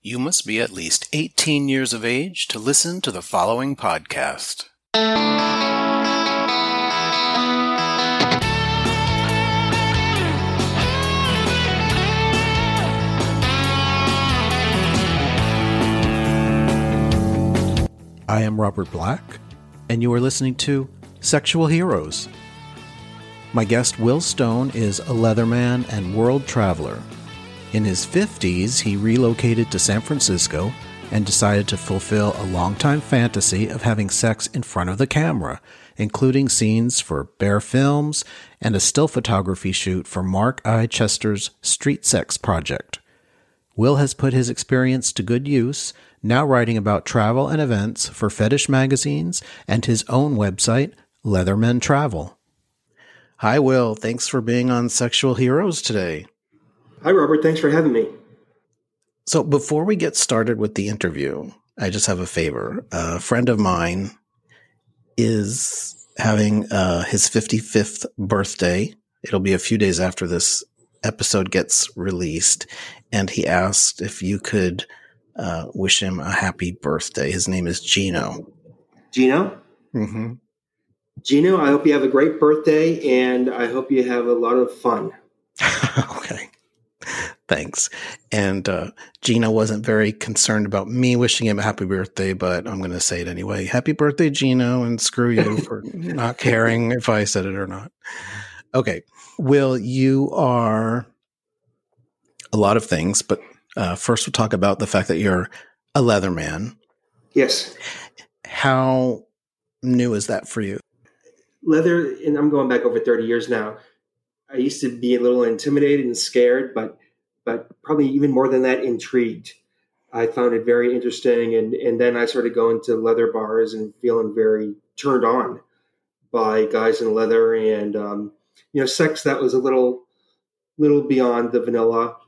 You must be at least 18 years of age to listen to the following podcast. I am Robert Black, and you are listening to Sexual Heroes. My guest, Will Stone, is a leatherman and world traveler. In his 50s, he relocated to San Francisco and decided to fulfill a longtime fantasy of having sex in front of the camera, including scenes for Bear Films and a still photography shoot for Mark I. Chester's Street Sex Project. Will has put his experience to good use, now writing about travel and events for fetish magazines and his own website, Leathermen Travel. Hi, Will. Thanks for being on Sexual Heroes today. Hi, Robert. Thanks for having me. So, before we get started with the interview, I just have a favor. A friend of mine is having uh, his 55th birthday. It'll be a few days after this episode gets released. And he asked if you could uh, wish him a happy birthday. His name is Gino. Gino? Mm-hmm. Gino, I hope you have a great birthday and I hope you have a lot of fun. okay. Thanks. And uh, Gino wasn't very concerned about me wishing him a happy birthday, but I'm going to say it anyway. Happy birthday, Gino, and screw you for not caring if I said it or not. Okay. Will, you are a lot of things, but uh, first we'll talk about the fact that you're a leather man. Yes. How new is that for you? Leather, and I'm going back over 30 years now. I used to be a little intimidated and scared, but but probably even more than that, intrigued. I found it very interesting, and and then I started going to leather bars and feeling very turned on by guys in leather, and um, you know, sex that was a little little beyond the vanilla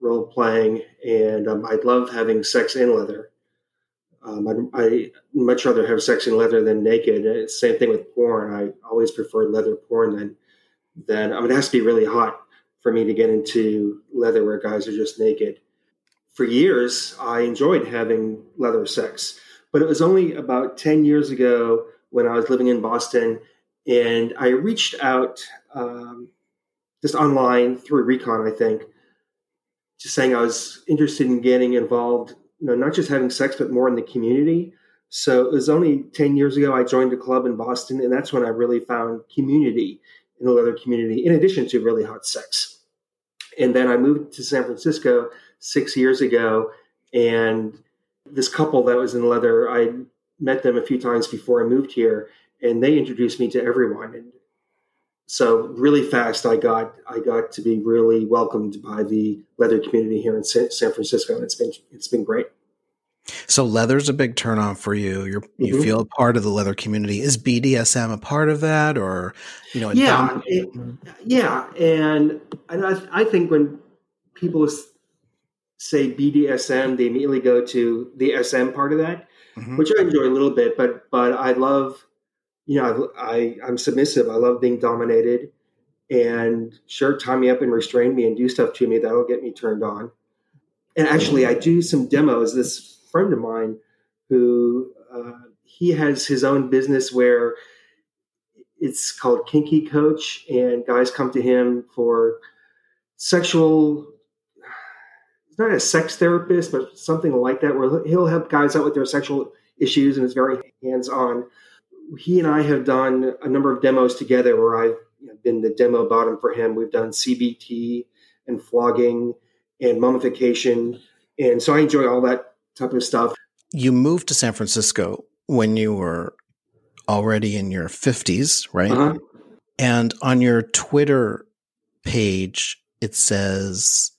role playing, and um, I love having sex in leather. Um, I, I much rather have sex in leather than naked. Same thing with porn. I always prefer leather porn than than I mean, it has to be really hot for me to get into leather where guys are just naked. For years, I enjoyed having leather sex, but it was only about 10 years ago when I was living in Boston and I reached out um, just online through Recon, I think, just saying I was interested in getting involved, you know, not just having sex, but more in the community. So it was only 10 years ago I joined a club in Boston, and that's when I really found community in the leather community, in addition to really hot sex. And then I moved to San Francisco six years ago, and this couple that was in leather, I met them a few times before I moved here, and they introduced me to everyone. And so really fast, I got I got to be really welcomed by the leather community here in San Francisco, and it's been it's been great. So leather's a big turn on for you. You're you mm-hmm. feel a part of the leather community. Is BDSM a part of that, or you know? Yeah, it, yeah, and and I, I think when people say BDSM, they immediately go to the SM part of that, mm-hmm. which I enjoy a little bit. But but I love, you know, I, I I'm submissive. I love being dominated, and sure, tie me up and restrain me and do stuff to me that'll get me turned on. And actually, I do some demos. This friend of mine who uh, he has his own business where it's called Kinky Coach, and guys come to him for sexual. He's not a sex therapist, but something like that, where he'll help guys out with their sexual issues, and it's very hands-on. He and I have done a number of demos together, where I've been the demo bottom for him. We've done CBT and flogging and mummification, and so I enjoy all that type of stuff. You moved to San Francisco when you were already in your 50s, right? Uh-huh. And on your Twitter page, it says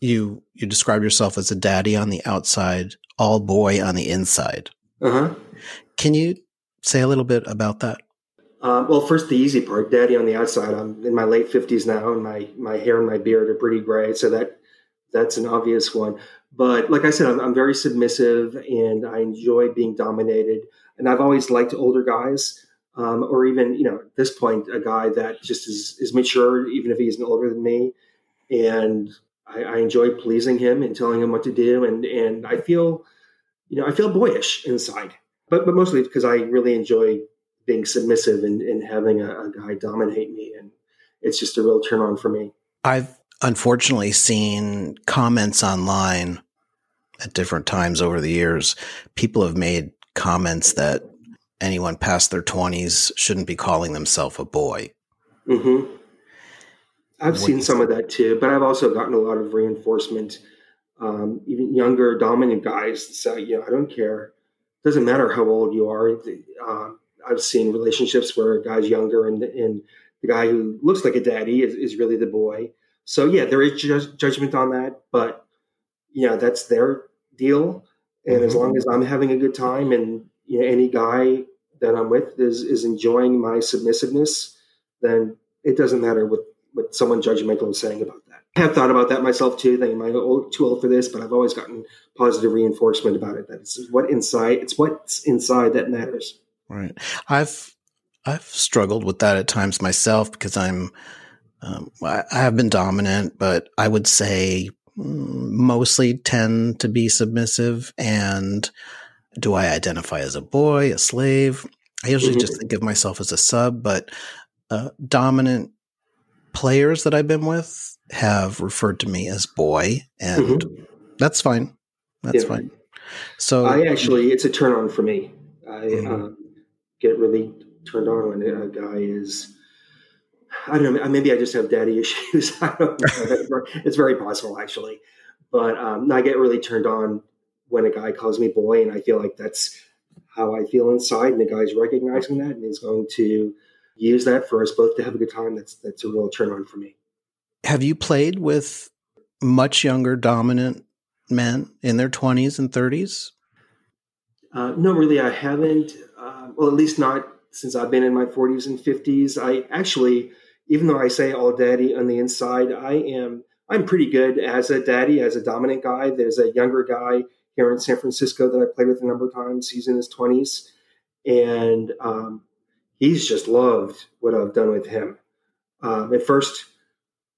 you you describe yourself as a daddy on the outside, all boy on the inside. Uh-huh. Can you say a little bit about that? Uh, well, first the easy part, daddy on the outside. I'm in my late fifties now, and my my hair and my beard are pretty gray, so that that's an obvious one. But like I said, I'm, I'm, very submissive and I enjoy being dominated. And I've always liked older guys, um, or even, you know, at this point, a guy that just is, is mature, even if he isn't older than me. And I, I enjoy pleasing him and telling him what to do, and and I feel, you know, I feel boyish inside, but but mostly because I really enjoy being submissive and, and having a, a guy dominate me, and it's just a real turn on for me. I've unfortunately seen comments online at different times over the years. People have made comments that anyone past their 20s shouldn't be calling themselves a boy. Mm-hmm. I've what seen some of that too, but I've also gotten a lot of reinforcement. Um, even younger, dominant guys say, "You know, I don't care. It Doesn't matter how old you are." Uh, I've seen relationships where a guy's younger and, and the guy who looks like a daddy is, is really the boy. So yeah, there is ju- judgment on that, but you know that's their deal. And mm-hmm. as long as I'm having a good time and you know any guy that I'm with is is enjoying my submissiveness, then it doesn't matter what what someone judgmental is saying about that. I have thought about that myself too. Thinking, am I old, too old for this? But I've always gotten positive reinforcement about it. That it's what inside. It's what's inside that matters. Right. I've I've struggled with that at times myself because I'm um, I, I have been dominant, but I would say mostly tend to be submissive. And do I identify as a boy, a slave? I usually mm-hmm. just think of myself as a sub, but uh, dominant players that I've been with have referred to me as boy, and mm-hmm. that's fine. That's yeah. fine. So I actually, it's a turn on for me. I mm-hmm. uh, get really turned on when a guy is. I don't know. Maybe I just have daddy issues. I don't know. it's very possible, actually. But um, I get really turned on when a guy calls me boy, and I feel like that's how I feel inside, and the guy's recognizing that and is going to use that for us both to have a good time. That's that's a real turn on for me. Have you played with much younger dominant men in their twenties and thirties? Uh, no, really, I haven't. Uh, well, at least not since I've been in my 40s and 50s. I actually, even though I say all daddy on the inside, I am I'm pretty good as a daddy, as a dominant guy. There's a younger guy here in San Francisco that I played with a number of times. He's in his 20s, and um, he's just loved what I've done with him. Um, at first,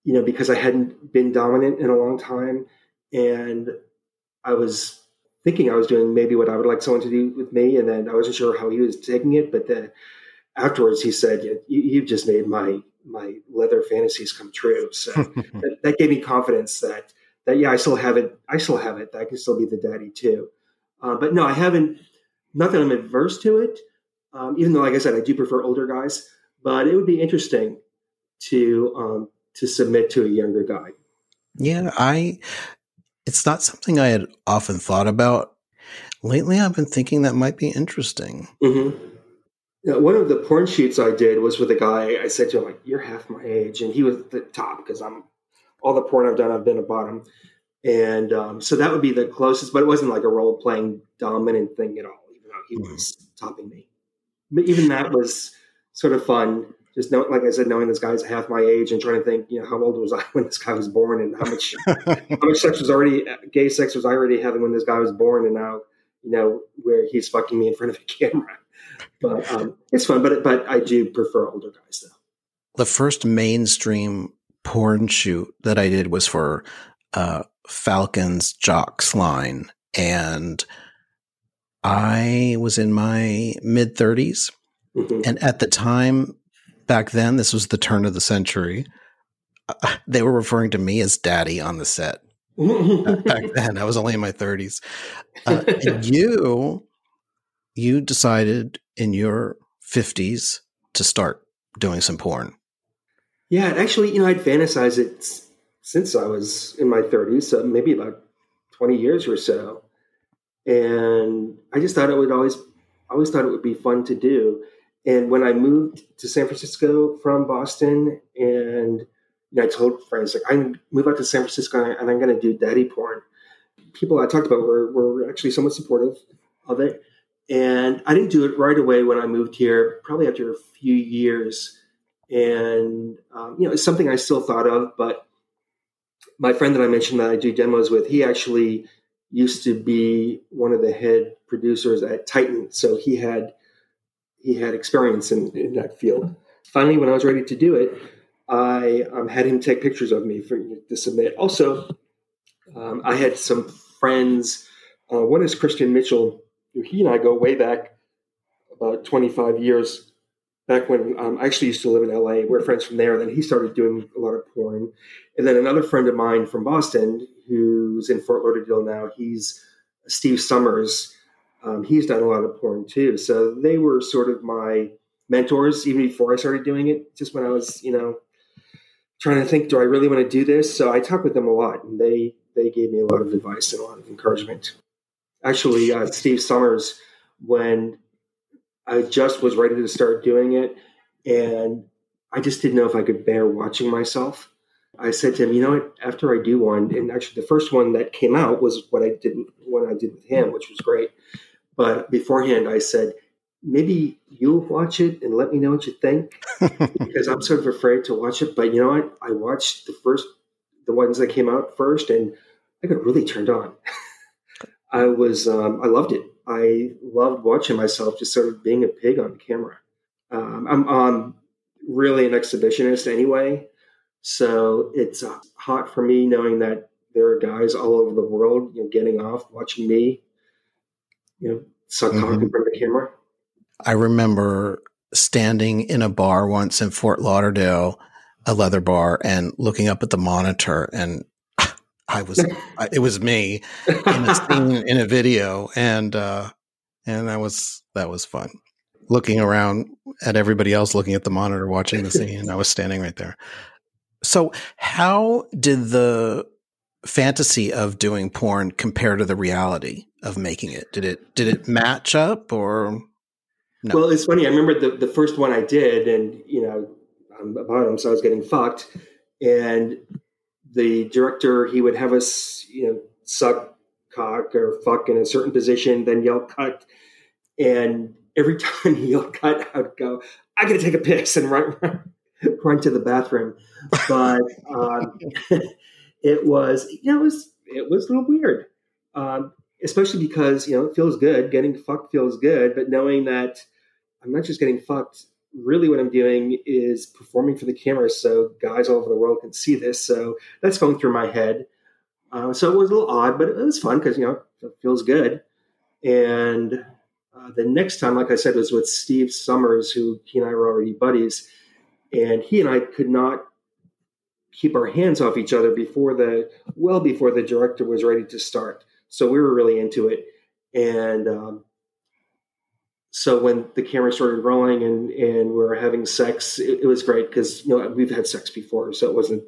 you know, because I hadn't been dominant in a long time, and I was thinking I was doing maybe what I would like someone to do with me, and then I wasn't sure how he was taking it. But then afterwards, he said, "You, have just made my my leather fantasies come true." So that, that, gave me confidence that that yeah, I still have it. I still have it. I can still be the daddy too. Uh, but no, I haven't. Not that I'm adverse to it, um, even though, like I said, I do prefer older guys. But it would be interesting to um, to submit to a younger guy. Yeah, I it's not something I had often thought about. Lately, I've been thinking that might be interesting. Mm-hmm. Yeah, one of the porn shoots I did was with a guy. I said to him, like, "You're half my age," and he was the top because I'm all the porn I've done, I've been a bottom, and um, so that would be the closest. But it wasn't like a role playing dominant thing at all, even though he mm-hmm. was topping me. But even that was sort of fun just know, like I said, knowing this guy's half my age and trying to think, you know, how old was I when this guy was born, and how much how much sex was already gay sex was I already having when this guy was born, and now you know where he's fucking me in front of a camera. But um, it's fun, but but I do prefer older guys though. The first mainstream porn shoot that I did was for uh, Falcons Jocks line, and I was in my mid 30s. Mm-hmm. And at the time, back then, this was the turn of the century. Uh, they were referring to me as daddy on the set. back then, I was only in my 30s. Uh, you, you decided in your 50s to start doing some porn. Yeah, actually, you know, I'd fantasized it since I was in my 30s, so maybe about 20 years or so. And I just thought it would always, always thought it would be fun to do. And when I moved to San Francisco from Boston, and you know, I told friends like I move out to San Francisco and I'm going to do daddy porn. People I talked about were were actually somewhat supportive of it, and I didn't do it right away when I moved here. Probably after a few years, and um, you know, it's something I still thought of. But my friend that I mentioned that I do demos with, he actually used to be one of the head producers at Titan, so he had he had experience in, in that field. Finally, when I was ready to do it, I um, had him take pictures of me for to submit. Also, Um, I had some friends. Uh, one is Christian Mitchell. He and I go way back about 25 years back when um, I actually used to live in LA. We're friends from there. Then he started doing a lot of porn. And then another friend of mine from Boston, who's in Fort Lauderdale now, he's Steve Summers. Um, he's done a lot of porn too. So they were sort of my mentors even before I started doing it, just when I was, you know, trying to think, do I really want to do this? So I talked with them a lot and they, they gave me a lot of advice and a lot of encouragement. Actually, uh, Steve Summers, when I just was ready to start doing it, and I just didn't know if I could bear watching myself. I said to him, you know what? After I do one, and actually the first one that came out was what I did when I did with him, which was great. But beforehand, I said, maybe you'll watch it and let me know what you think, because I'm sort of afraid to watch it. But you know what? I watched the first, the ones that came out first, and I got really turned on. I was, um, I loved it. I loved watching myself just sort of being a pig on camera. Um, I'm, I'm really an exhibitionist anyway, so it's uh, hot for me knowing that there are guys all over the world, you know, getting off watching me, you know, suck mm-hmm. cock in front of the camera. I remember standing in a bar once in Fort Lauderdale, a leather bar, and looking up at the monitor and I was, it was me in a scene in a video, and uh, and that was that was fun. Looking around at everybody else, looking at the monitor, watching the scene. I was standing right there. So, how did the fantasy of doing porn compare to the reality of making it? Did it did it match up or? No? Well, it's funny. I remember the the first one I did, and you know, I'm a bottom, so I was getting fucked, and the director he would have us you know suck cock or fuck in a certain position then yell cut. And every time he yelled cut i would go i gotta take a piss and run run, run to the bathroom. But um, it was you know it was it was a little weird. Um, especially because you know it feels good. Getting fucked feels good. But knowing that i'm not just getting fucked really what I'm doing is performing for the camera so guys all over the world can see this. So that's going through my head. Uh, so it was a little odd, but it was fun because, you know, it feels good. And uh, the next time, like I said, was with Steve Summers, who he and I were already buddies. And he and I could not keep our hands off each other before the, well before the director was ready to start. So we were really into it. And um, so when the camera started rolling and and we were having sex, it, it was great because you know we've had sex before, so it wasn't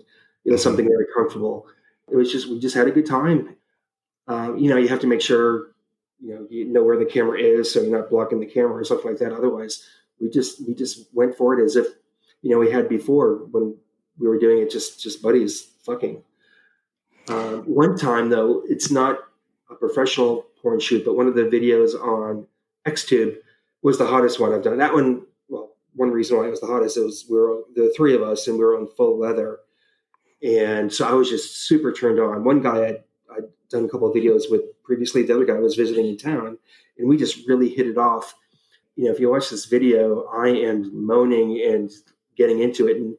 you know something very comfortable. It was just we just had a good time. Uh, you know, you have to make sure you know you know where the camera is, so you're not blocking the camera or stuff like that. Otherwise, we just we just went for it as if you know we had before when we were doing it just just buddies fucking. Uh, one time though, it's not a professional porn shoot, but one of the videos on XTube was the hottest one I've done. That one, well, one reason why it was the hottest it was we were the three of us and we were on full leather, and so I was just super turned on. One guy I'd, I'd done a couple of videos with previously. The other guy was visiting in town, and we just really hit it off. You know, if you watch this video, I am moaning and getting into it. And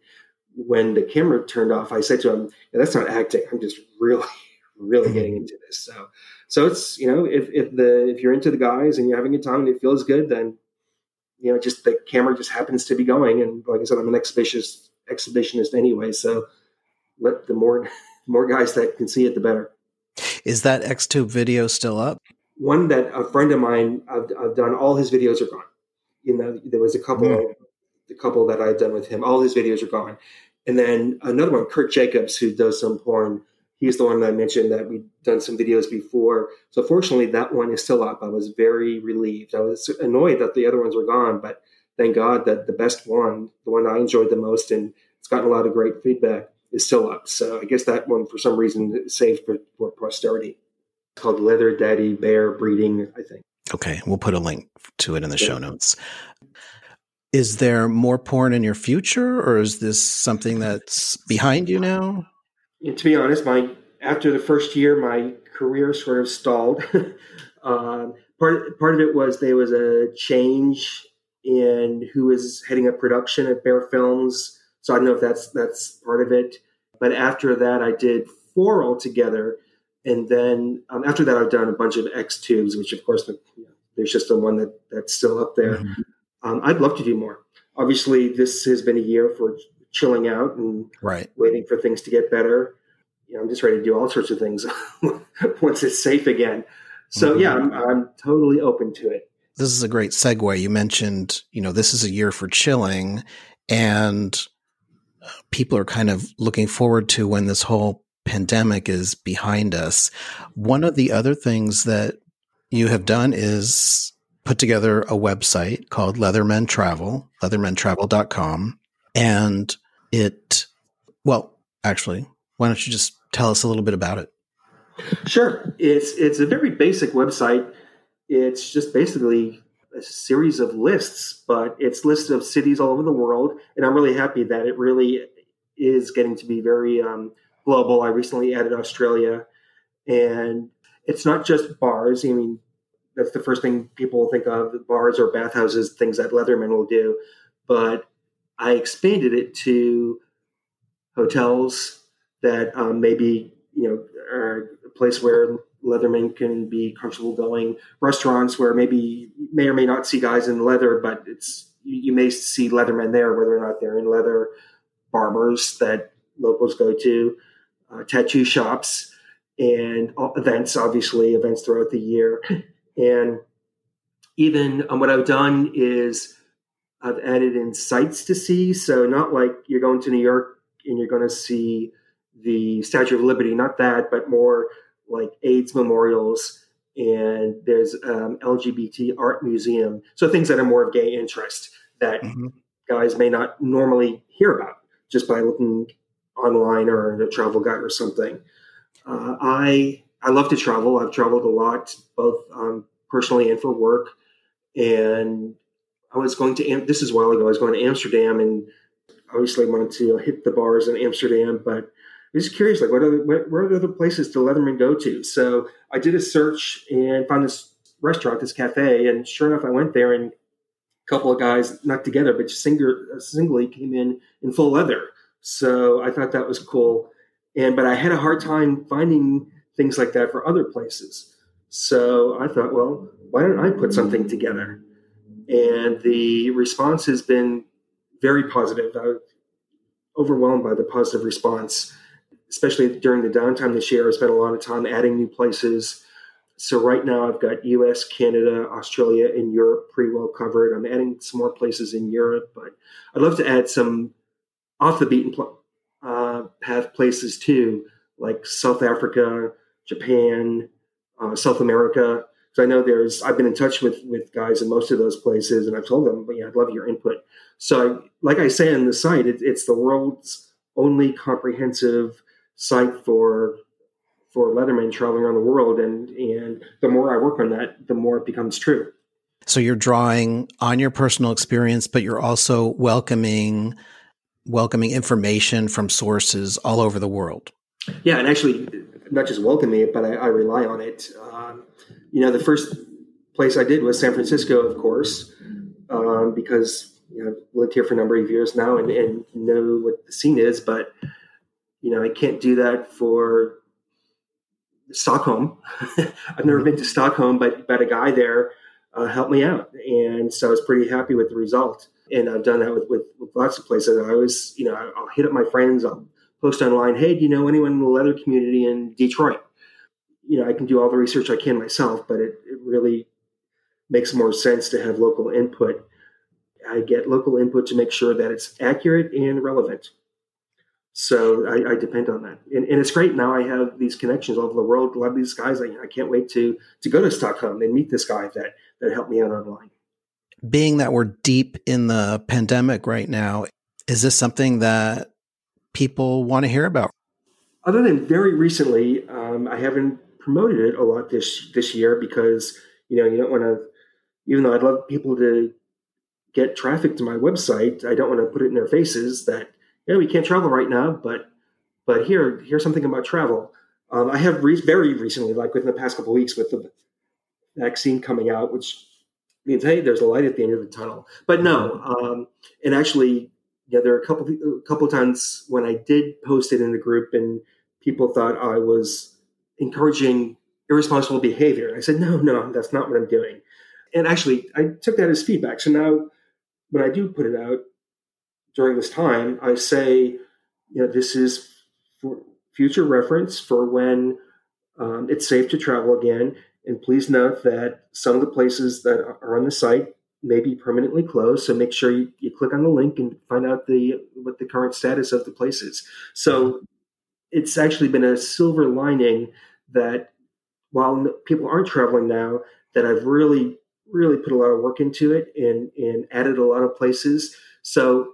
when the camera turned off, I said to him, yeah, "That's not acting. I'm just really, really getting mm-hmm. into this." So so it's you know if, if the if you're into the guys and you're having a time and it feels good, then you know just the camera just happens to be going. And like I said, I'm an exhibitionist exhibitionist anyway, so let the more more guys that can see it, the better. Is that XTube video still up? One that a friend of mine I've, I've done. All his videos are gone. You know, there was a couple, mm. the couple that I've done with him. All his videos are gone. And then another one, Kurt Jacobs, who does some porn he's the one that I mentioned that we've done some videos before. So fortunately, that one is still up. I was very relieved. I was annoyed that the other ones were gone, but thank God that the best one, the one I enjoyed the most, and it's gotten a lot of great feedback, is still up. So I guess that one, for some reason, saved for, for posterity. It's called Leather Daddy Bear Breeding, I think. Okay, we'll put a link to it in the yeah. show notes. Is there more porn in your future, or is this something that's behind you now? To be honest, my after the first year, my career sort of stalled. um, part part of it was there was a change in who was heading up production at Bear Films, so I don't know if that's that's part of it. But after that, I did four altogether. and then um, after that, I've done a bunch of X tubes, which of course, you know, there's just the one that that's still up there. Mm-hmm. Um, I'd love to do more. Obviously, this has been a year for chilling out and right. waiting for things to get better. You know, I'm just ready to do all sorts of things once it's safe again. So mm-hmm. yeah, I'm, I'm totally open to it. This is a great segue. You mentioned, you know, this is a year for chilling, and uh, people are kind of looking forward to when this whole pandemic is behind us. One of the other things that you have done is put together a website called Leathermen Travel, leathermentravel.com. And it, well, actually, why don't you just tell us a little bit about it? Sure. It's it's a very basic website. It's just basically a series of lists, but it's lists of cities all over the world, and I'm really happy that it really is getting to be very um, global. I recently added Australia, and it's not just bars. I mean, that's the first thing people think of bars or bathhouses, things that leatherman will do. But I expanded it to hotels that um, maybe, you know, are a place where Leathermen can be comfortable going, restaurants where maybe may or may not see guys in leather, but it's you may see Leathermen there, whether or not they're in leather, barbers that locals go to, uh, tattoo shops, and events, obviously, events throughout the year. And even um, what I've done is I've added in sites to see. So not like you're going to New York and you're going to see the Statue of Liberty, not that, but more like AIDS memorials. And there's um, LGBT art museum. So things that are more of gay interest that mm-hmm. guys may not normally hear about just by looking online or in a travel guide or something. Uh, I I love to travel. I've traveled a lot, both um, personally and for work. And I was going to this is a while ago. I was going to Amsterdam, and obviously wanted to uh, hit the bars in Amsterdam, but I was curious, like, what are what, are other places to Leathermen go to? So I did a search and found this restaurant, this cafe, and sure enough, I went there, and a couple of guys, not together, but singer, uh, singly, came in in full leather. So I thought that was cool, and but I had a hard time finding things like that for other places. So I thought, well, why don't I put something together? And the response has been very positive. I was overwhelmed by the positive response, especially during the downtime this year. I spent a lot of time adding new places. So right now I've got US, Canada, Australia, and Europe pretty well covered. I'm adding some more places in Europe, but I'd love to add some off the beaten uh, path places too, like South Africa, Japan, uh, South America. Because I know there's, I've been in touch with with guys in most of those places, and I've told them, but yeah, I'd love your input. So, I, like I say on the site, it, it's the world's only comprehensive site for for Leathermen traveling around the world, and and the more I work on that, the more it becomes true. So you're drawing on your personal experience, but you're also welcoming welcoming information from sources all over the world. Yeah, and actually, not just welcoming it, but I, I rely on it. Um, you know, the first place I did was San Francisco, of course, um, because you know, I've lived here for a number of years now and, and know what the scene is. But you know, I can't do that for Stockholm. I've never been to Stockholm, but but a guy there uh, helped me out, and so I was pretty happy with the result. And I've done that with, with, with lots of places. I always, you know, I'll hit up my friends. I'll post online, hey, do you know anyone in the leather community in Detroit? You know, I can do all the research I can myself, but it, it really makes more sense to have local input. I get local input to make sure that it's accurate and relevant. So I, I depend on that, and, and, it's great. Now I have these connections all over the world. A lot of these guys, I, I can't wait to to go to Stockholm and meet this guy that that helped me out online. Being that we're deep in the pandemic right now, is this something that people want to hear about? Other than very recently, um, I haven't promoted it a lot this this year because you know you don't want to. Even though I'd love people to get traffic to my website, I don't want to put it in their faces that yeah we can't travel right now, but but here here's something about travel. Um, I have re- very recently, like within the past couple weeks, with the vaccine coming out, which means hey, there's a light at the end of the tunnel. But no, um, and actually, yeah, there are a couple a couple times when I did post it in the group and people thought I was encouraging irresponsible behavior. I said, no, no, that's not what I'm doing. And actually, I took that as feedback. So now when I do put it out during this time, I say, you know, this is for future reference for when um, it's safe to travel again. And please note that some of the places that are on the site may be permanently closed. So make sure you, you click on the link and find out the what the current status of the place is. So it's actually been a silver lining that while people aren't traveling now, that I've really, really put a lot of work into it and, and added a lot of places. So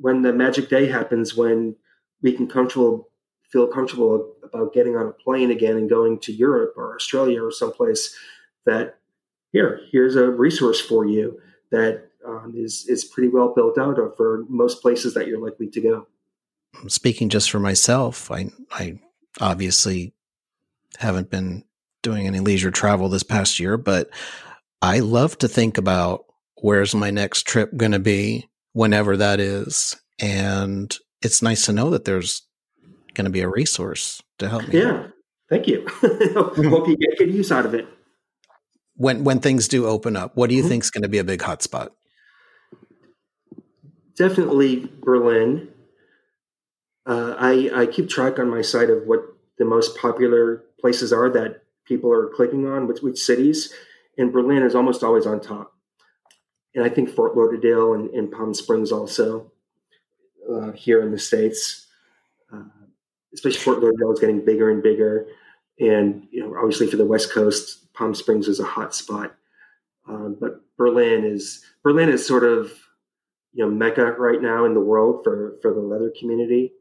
when the magic day happens, when we can comfortable feel comfortable about getting on a plane again and going to Europe or Australia or someplace that here, here's a resource for you that um, is is pretty well built out for most places that you're likely to go. Speaking just for myself, I I obviously haven't been doing any leisure travel this past year, but I love to think about where's my next trip going to be, whenever that is, and it's nice to know that there's going to be a resource to help me. Yeah, thank you. Hope you get good use out of it when when things do open up, what do you mm-hmm. think is going to be a big hotspot? Definitely Berlin. Uh, I I keep track on my site of what the most popular places are that people are clicking on, which which cities, and Berlin is almost always on top. And I think Fort Lauderdale and, and Palm Springs also uh, here in the states, uh, especially Fort Lauderdale is getting bigger and bigger, and you know obviously for the West Coast, Palm Springs is a hot spot, um, but Berlin is Berlin is sort of you know mecca right now in the world for for the leather community.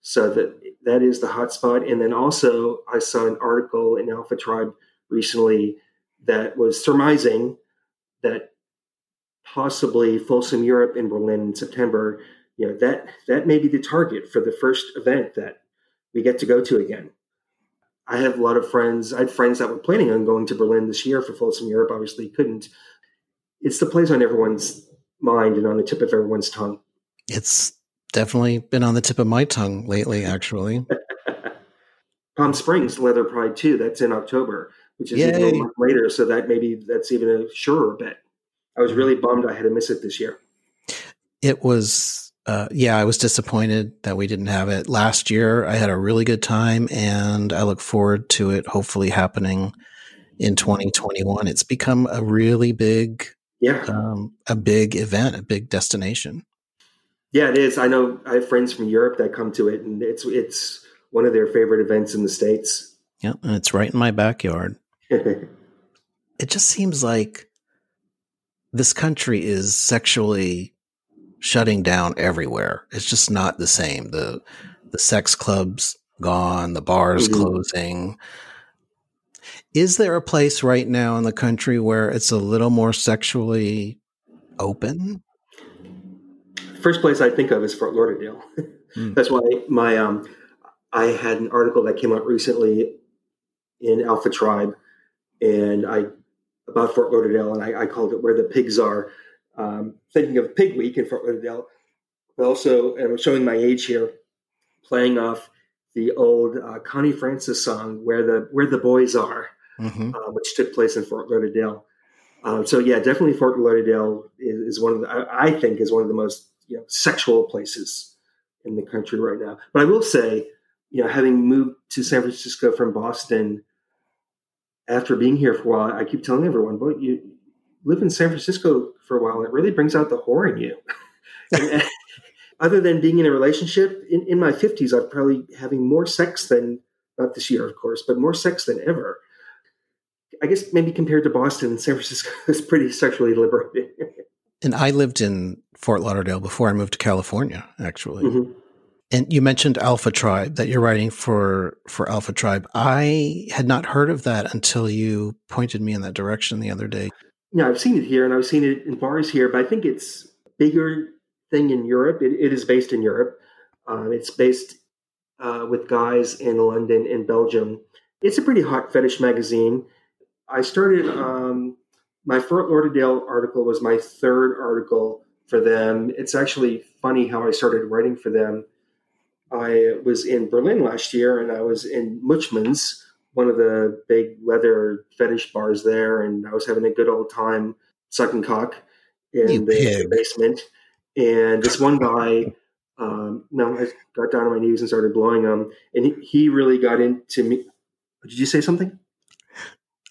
So that that is the hot spot. And then also I saw an article in Alpha Tribe recently that was surmising that possibly Folsom Europe in Berlin in September, you know, that that may be the target for the first event that we get to go to again. I have a lot of friends. I had friends that were planning on going to Berlin this year for Folsom Europe. Obviously, couldn't. It's the place on everyone's mind and on the tip of everyone's tongue. It's definitely been on the tip of my tongue lately, actually. Palm Springs Leather Pride too. That's in October, which is Yay. even a month later. So that maybe that's even a surer bet. I was really mm. bummed I had to miss it this year. It was uh, yeah, I was disappointed that we didn't have it last year. I had a really good time, and I look forward to it hopefully happening in 2021. It's become a really big, yeah, um, a big event, a big destination. Yeah, it is. I know I have friends from Europe that come to it, and it's it's one of their favorite events in the states. Yeah, and it's right in my backyard. it just seems like this country is sexually shutting down everywhere. It's just not the same. The the sex clubs gone, the bars mm-hmm. closing. Is there a place right now in the country where it's a little more sexually open? First place I think of is Fort Lauderdale. Mm. That's why my um, I had an article that came out recently in Alpha Tribe, and I about Fort Lauderdale, and I, I called it "Where the Pigs Are." Um, thinking of Pig Week in Fort Lauderdale, but also, and I'm showing my age here, playing off the old uh, Connie Francis song "Where the Where the Boys Are," mm-hmm. uh, which took place in Fort Lauderdale. Um, so yeah, definitely Fort Lauderdale is, is one of the I, I, think is one of the most you know sexual places in the country right now. But I will say, you know, having moved to San Francisco from Boston after being here for a while, I keep telling everyone, but you live in San Francisco for a while, it really brings out the whore in you. and, other than being in a relationship, in, in my 50s, I'm probably having more sex than, not this year, of course, but more sex than ever. I guess maybe compared to Boston, San Francisco is pretty sexually liberated. and I lived in Fort Lauderdale before I moved to California, actually. Mm-hmm. And you mentioned Alpha Tribe that you're writing for for Alpha Tribe. I had not heard of that until you pointed me in that direction the other day you know, I've seen it here and I've seen it in bars here, but I think it's bigger thing in Europe. it, it is based in Europe. Uh, it's based uh, with guys in London and Belgium. It's a pretty hot fetish magazine. I started um, my Fort Lauderdale article was my third article for them. It's actually funny how I started writing for them. I was in Berlin last year and I was in Mutschmann's one of the big leather fetish bars there, and I was having a good old time sucking cock in the, the, basement. And this one guy, um, no, I got down on my knees and started blowing him, and he, he really got into me. Did you say something?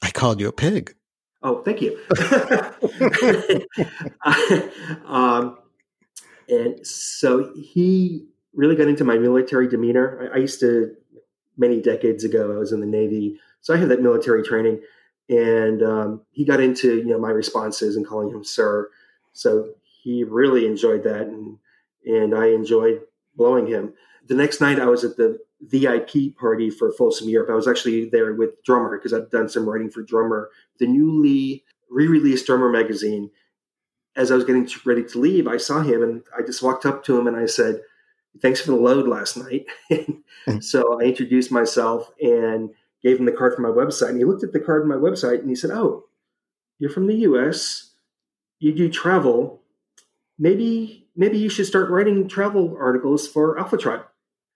I called you a pig. Oh, thank you. um, and so he really got into my military demeanor. I, I, used to, many decades ago, I was in the Navy, so I had that military training. And um, he got into you know my responses and calling him sir. So he really enjoyed that, and and I enjoyed blowing him. The next night, I was at the VIP party for Folsom Europe. I was actually there with Drummer because I've done some writing for Drummer, the newly re-released Drummer magazine. As I was getting ready to leave, I saw him and I just walked up to him and I said, "Thanks for the load last night." So I introduced myself and gave him the card for my website. And he looked at the card on my website and he said, "Oh, you're from the U.S. You do travel. Maybe maybe you should start writing travel articles for Alpha Tribe."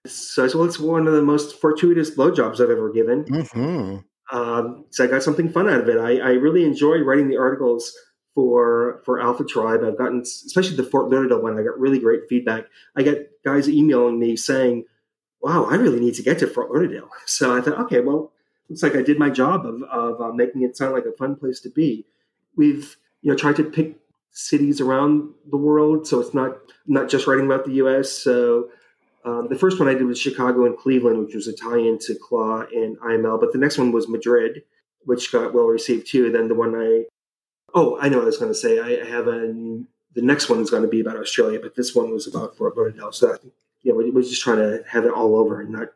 So I said, well, it's one of the most fortuitous blowjobs I've ever given. Mm-hmm. Um, so I got something fun out of it. I, I, really enjoy writing the articles for for Alpha Tribe. I've gotten, especially the Fort Lauderdale one, I got really great feedback. I get guys emailing me saying, "Wow, I really need to get to Fort Lauderdale." So I thought, okay, well, looks like I did my job of of uh, making it sound like a fun place to be. We've you know tried to pick cities around the world, so it's not not just writing about the U.S. So um, the first one I did was Chicago and Cleveland, which was a tie-in to Claw and IML. But the next one was Madrid, which got well received too. Then the one I, oh, I know what I was going to say. I have a the next one is going to be about Australia, but this one was about Fort Lauderdale. So I think, yeah, we're, we're just trying to have it all over and not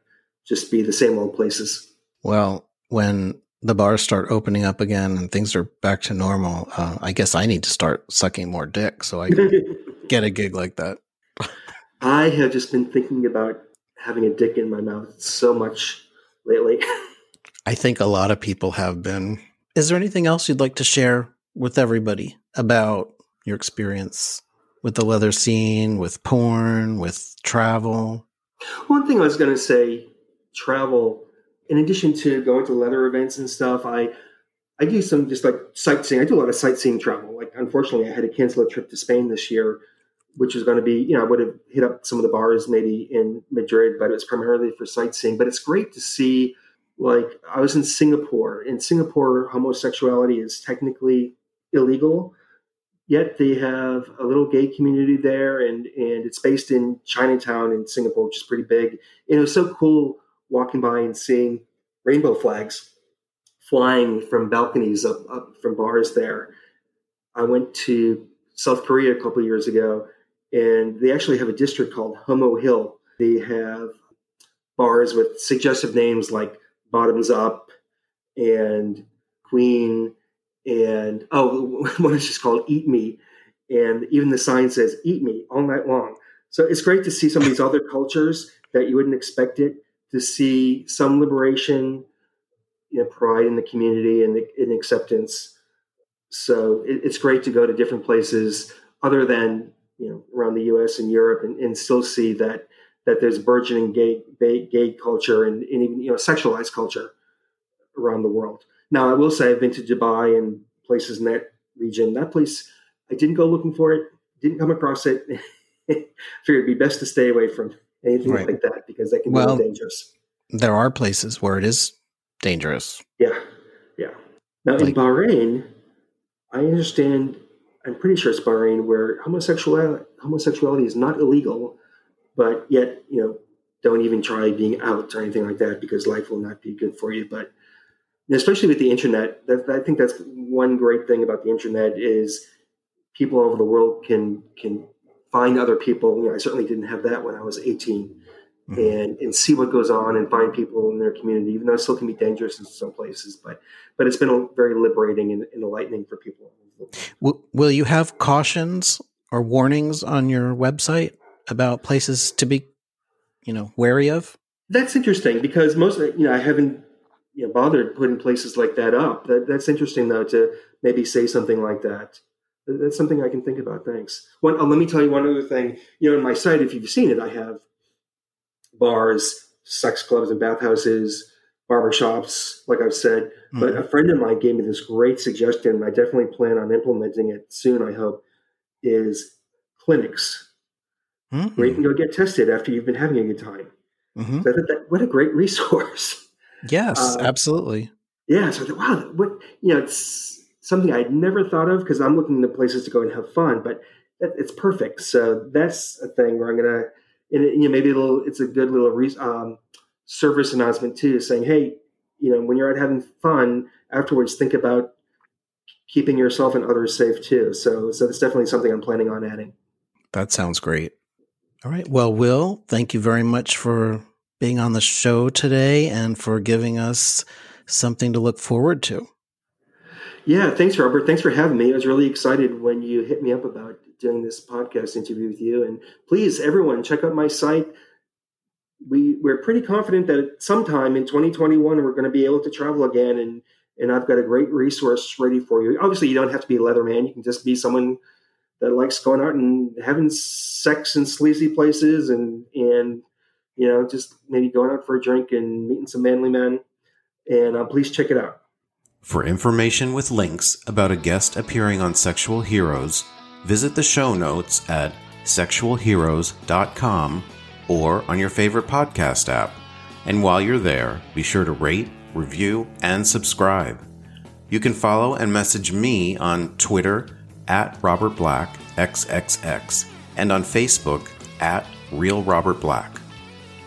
just be the same old places. Well, when the bars start opening up again and things are back to normal, uh, I guess I need to start sucking more dick so I can get a gig like that. I have just been thinking about having a dick in my mouth so much lately. I think a lot of people have been. Is there anything else you'd like to share with everybody about your experience with the leather scene, with porn, with travel? One thing I was going to say travel, in addition to going to leather events and stuff, I I do some just like sightseeing. I do a lot of sightseeing travel. Like, unfortunately, I had to cancel a trip to Spain this year which was going to be, you know, I would have hit up some of the bars maybe in Madrid, but it was primarily for sightseeing. But it's great to see, like, I was in Singapore. In Singapore, homosexuality is technically illegal, yet they have a little gay community there, and and it's based in Chinatown in Singapore, which is pretty big. And it was so cool walking by and seeing rainbow flags flying from balconies up, up from bars there. I went to South Korea a couple years ago and they actually have a district called Homo Hill. They have bars with suggestive names like Bottoms Up and Queen, and oh, one is just called Eat Me, and even the sign says Eat Me all night long. So it's great to see some of these other cultures that you wouldn't expect it to see some liberation, you know, pride in the community and in acceptance. So it, it's great to go to different places other than you know around the U.S. and Europe, and, and still see that that there's burgeoning gay gay, gay culture and, and, even you know sexualized culture around the world. Now, I will say I've been to Dubai and places in that region. That place, I didn't go looking for it, didn't come across it. Figured it'd be best to stay away from anything right. like that because that can well, be dangerous. There are places where it is dangerous. Yeah, yeah. Now like, in Bahrain, I understand I'm pretty sure it's Bahrain, where homosexuality homosexuality is not illegal, but yet you know don't even try being out or anything like that because life will not be good for you. But especially with the internet, that, I think that's one great thing about the internet is people all over the world can can find other people. You know, I certainly didn't have that when I was 18. Mm-hmm. And, and see what goes on and find people in their community, even though it still can be dangerous in some places. But but it's been very liberating and, and enlightening for people will, will you have cautions or warnings on your website about places to be, you know, wary of? That's interesting because most, you know, I haven't you know, bothered putting places like that up. That, that's interesting though to maybe say something like that. That's something I can think about. Thanks. One, oh, let me tell you one other thing. You know, in my site, if you've seen it, I have bars, sex clubs, and bathhouses, barbershops, like I've said. Mm-hmm. But a friend of mine gave me this great suggestion, and I definitely plan on implementing it soon, I hope, is clinics mm-hmm. where you can go get tested after you've been having a good time. Mm-hmm. So that, what a great resource. Yes, uh, absolutely. Yeah. So I thought, wow, what, you know, it's something I'd never thought of because I'm looking to places to go and have fun, but it's perfect. So that's a thing where I'm going to, and you know, maybe it'll, it's a good little re- um, service announcement too, saying, hey, you know, when you're out having fun afterwards, think about keeping yourself and others safe too. So, so that's definitely something I'm planning on adding. That sounds great. All right. Well, Will, thank you very much for being on the show today and for giving us something to look forward to. Yeah, thanks, Robert. Thanks for having me. I was really excited when you hit me up about doing this podcast interview with you. And please, everyone, check out my site. We we're pretty confident that sometime in 2021 we're going to be able to travel again, and and I've got a great resource ready for you. Obviously, you don't have to be a leatherman; you can just be someone that likes going out and having sex in sleazy places, and and you know just maybe going out for a drink and meeting some manly men. And uh, please check it out. For information with links about a guest appearing on Sexual Heroes visit the show notes at sexualheroes.com or on your favorite podcast app. And while you're there, be sure to rate, review, and subscribe. You can follow and message me on Twitter at Robert Black XXX and on Facebook at Real Robert Black.